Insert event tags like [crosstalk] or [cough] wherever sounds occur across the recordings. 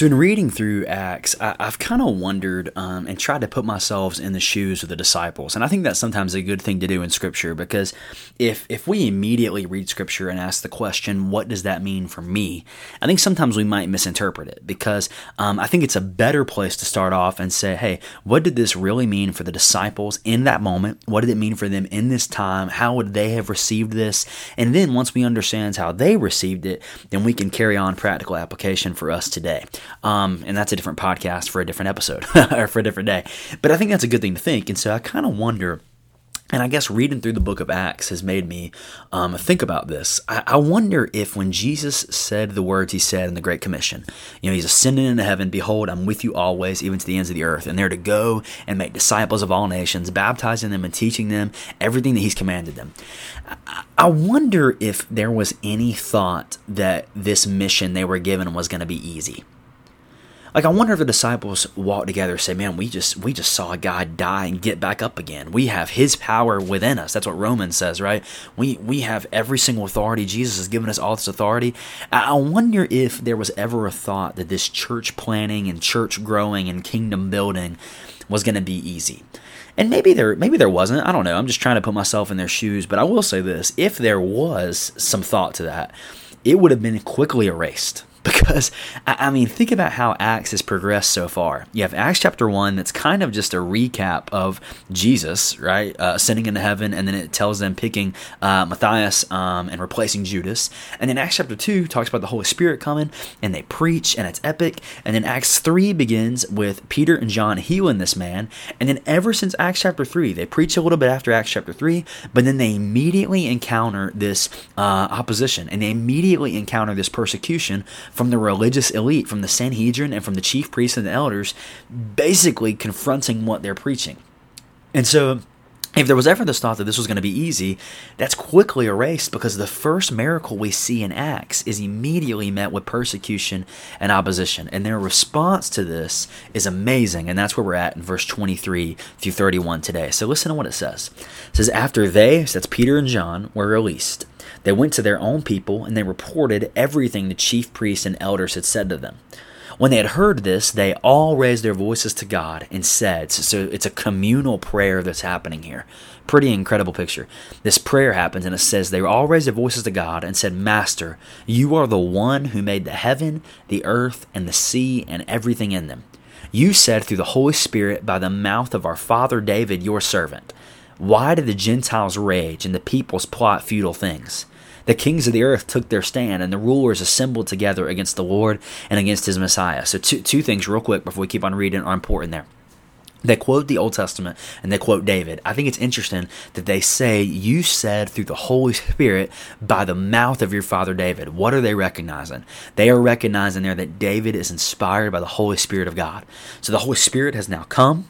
So, in reading through Acts, I, have kind of wondered um, and tried to put myself in the shoes of the disciples, and I think that's sometimes a good thing to do in Scripture because if if we immediately read Scripture and ask the question, "What does that mean for me?" I think sometimes we might misinterpret it because um, I think it's a better place to start off and say, "Hey, what did this really mean for the disciples in that moment? What did it mean for them in this time? How would they have received this?" And then once we understand how they received it, then we can carry on practical application for us today. Um, and that's a different podcast for a different episode [laughs] or for a different day. But I think that's a good thing to think. And so I kind of wonder and I guess reading through the book of Acts has made me um, think about this. I, I, wonder if when Jesus said the words he said in the Great Commission, you know, he's ascending into heaven, behold, I'm with you always, even to the ends of the earth, and they're to go and make disciples of all nations, baptizing them and teaching them everything that he's commanded them. I, I wonder if there was any thought that this mission they were given was going to be easy. Like I wonder if the disciples walked together and say, "Man, we just we just saw guy die and get back up again. We have His power within us." That's what Romans says, right? We we have every single authority. Jesus has given us all this authority. I wonder if there was ever a thought that this church planning and church growing and kingdom building was going to be easy. And maybe there maybe there wasn't. I don't know. I'm just trying to put myself in their shoes. But I will say this: if there was some thought to that, it would have been quickly erased because I mean, think about how Acts has progressed so far. You have Acts chapter one that's kind of just a recap of Jesus, right, uh, ascending into heaven, and then it tells them picking uh, Matthias um, and replacing Judas. And then Acts chapter two talks about the Holy Spirit coming, and they preach, and it's epic. And then Acts three begins with Peter and John healing this man, and then ever since Acts chapter three, they preach a little bit after Acts chapter three, but then they immediately encounter this uh, opposition, and they immediately encounter this persecution from the religious elite, from the Sanhedrin, and from the chief priests and the elders, basically confronting what they're preaching. And so, if there was ever this thought that this was going to be easy, that's quickly erased because the first miracle we see in Acts is immediately met with persecution and opposition. And their response to this is amazing. And that's where we're at in verse 23 through 31 today. So listen to what it says. It says, After they, so that's Peter and John, were released, they went to their own people and they reported everything the chief priests and elders had said to them. When they had heard this, they all raised their voices to God and said, so it's a communal prayer that's happening here. Pretty incredible picture. This prayer happens and it says, They all raised their voices to God and said, Master, you are the one who made the heaven, the earth, and the sea, and everything in them. You said through the Holy Spirit by the mouth of our father David, your servant, Why did the Gentiles rage and the peoples plot futile things? The kings of the earth took their stand, and the rulers assembled together against the Lord and against his Messiah. So, two, two things, real quick, before we keep on reading, are important there. They quote the Old Testament and they quote David. I think it's interesting that they say, You said through the Holy Spirit by the mouth of your father David. What are they recognizing? They are recognizing there that David is inspired by the Holy Spirit of God. So the Holy Spirit has now come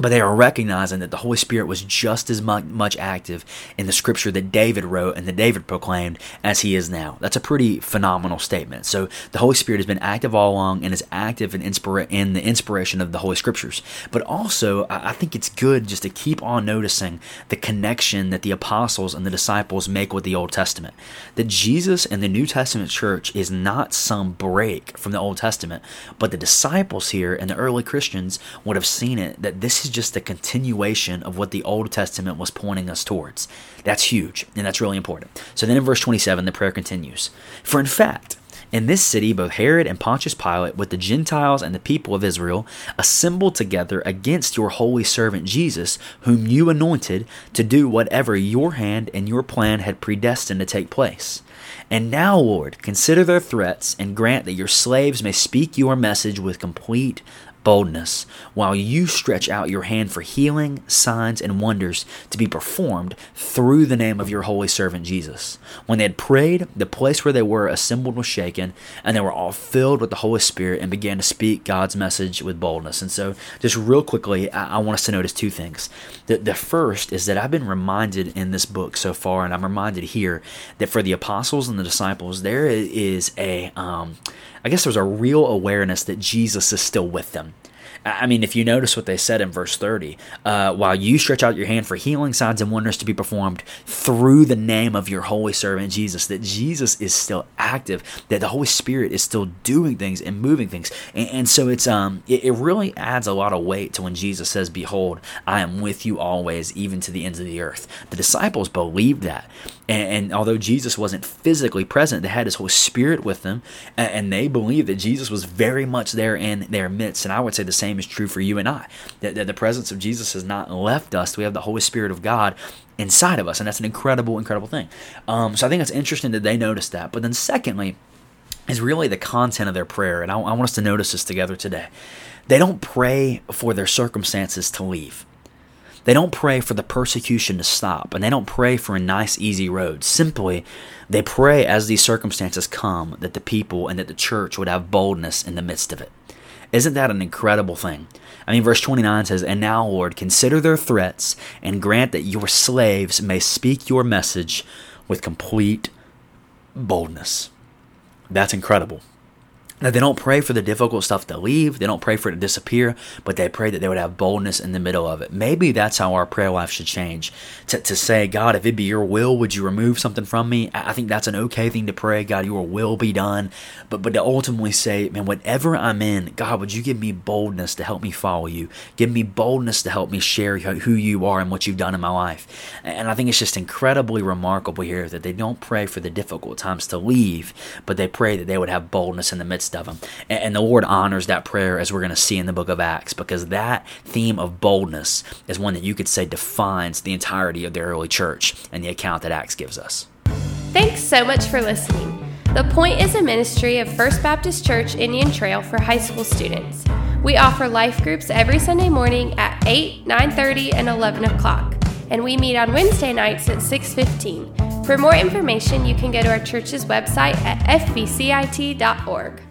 but they are recognizing that the Holy Spirit was just as much active in the scripture that David wrote and that David proclaimed as he is now. That's a pretty phenomenal statement. So the Holy Spirit has been active all along and is active in, inspira- in the inspiration of the Holy Scriptures. But also, I think it's good just to keep on noticing the connection that the apostles and the disciples make with the Old Testament. That Jesus and the New Testament church is not some break from the Old Testament, but the disciples here and the early Christians would have seen it that this is just a continuation of what the Old Testament was pointing us towards. That's huge, and that's really important. So then in verse 27, the prayer continues For in fact, in this city, both Herod and Pontius Pilate, with the Gentiles and the people of Israel, assembled together against your holy servant Jesus, whom you anointed to do whatever your hand and your plan had predestined to take place. And now, Lord, consider their threats and grant that your slaves may speak your message with complete boldness, while you stretch out your hand for healing, signs, and wonders to be performed through the name of your holy servant Jesus. When they had prayed, the place where they were assembled was shaken, and they were all filled with the Holy Spirit and began to speak God's message with boldness. And so, just real quickly, I, I want us to notice two things. The, the first is that I've been reminded in this book so far, and I'm reminded here, that for the apostles and the disciples, there is a, um, I guess there's a real awareness that Jesus is still with them. I mean, if you notice what they said in verse 30, uh, while you stretch out your hand for healing signs and wonders to be performed through the name of your holy servant Jesus, that Jesus is still active, that the Holy Spirit is still doing things and moving things. And, and so it's um it, it, really adds a lot of weight to when Jesus says, Behold, I am with you always, even to the ends of the earth. The disciples believed that. And, and although Jesus wasn't physically present, they had his Holy Spirit with them, and, and they believed that Jesus was very much there in their midst. And I would say the same same is true for you and I. That, that the presence of Jesus has not left us. We have the Holy Spirit of God inside of us, and that's an incredible, incredible thing. Um, so I think it's interesting that they noticed that. But then, secondly, is really the content of their prayer, and I, I want us to notice this together today. They don't pray for their circumstances to leave. They don't pray for the persecution to stop, and they don't pray for a nice, easy road. Simply, they pray as these circumstances come that the people and that the church would have boldness in the midst of it. Isn't that an incredible thing? I mean, verse 29 says, And now, Lord, consider their threats and grant that your slaves may speak your message with complete boldness. That's incredible. Now, they don't pray for the difficult stuff to leave. They don't pray for it to disappear, but they pray that they would have boldness in the middle of it. Maybe that's how our prayer life should change. To, to say, God, if it be your will, would you remove something from me? I think that's an okay thing to pray. God, your will be done. But, but to ultimately say, man, whatever I'm in, God, would you give me boldness to help me follow you? Give me boldness to help me share who you are and what you've done in my life. And I think it's just incredibly remarkable here that they don't pray for the difficult times to leave, but they pray that they would have boldness in the midst midst of them. And the Lord honors that prayer as we're going to see in the book of Acts because that theme of boldness is one that you could say defines the entirety of the early church and the account that Acts gives us. Thanks so much for listening. The Point is a ministry of First Baptist Church Indian Trail for high school students. We offer life groups every Sunday morning at 8, 9:30, and 11 o'clock, and we meet on Wednesday nights at 6:15. For more information, you can go to our church's website at fbcit.org.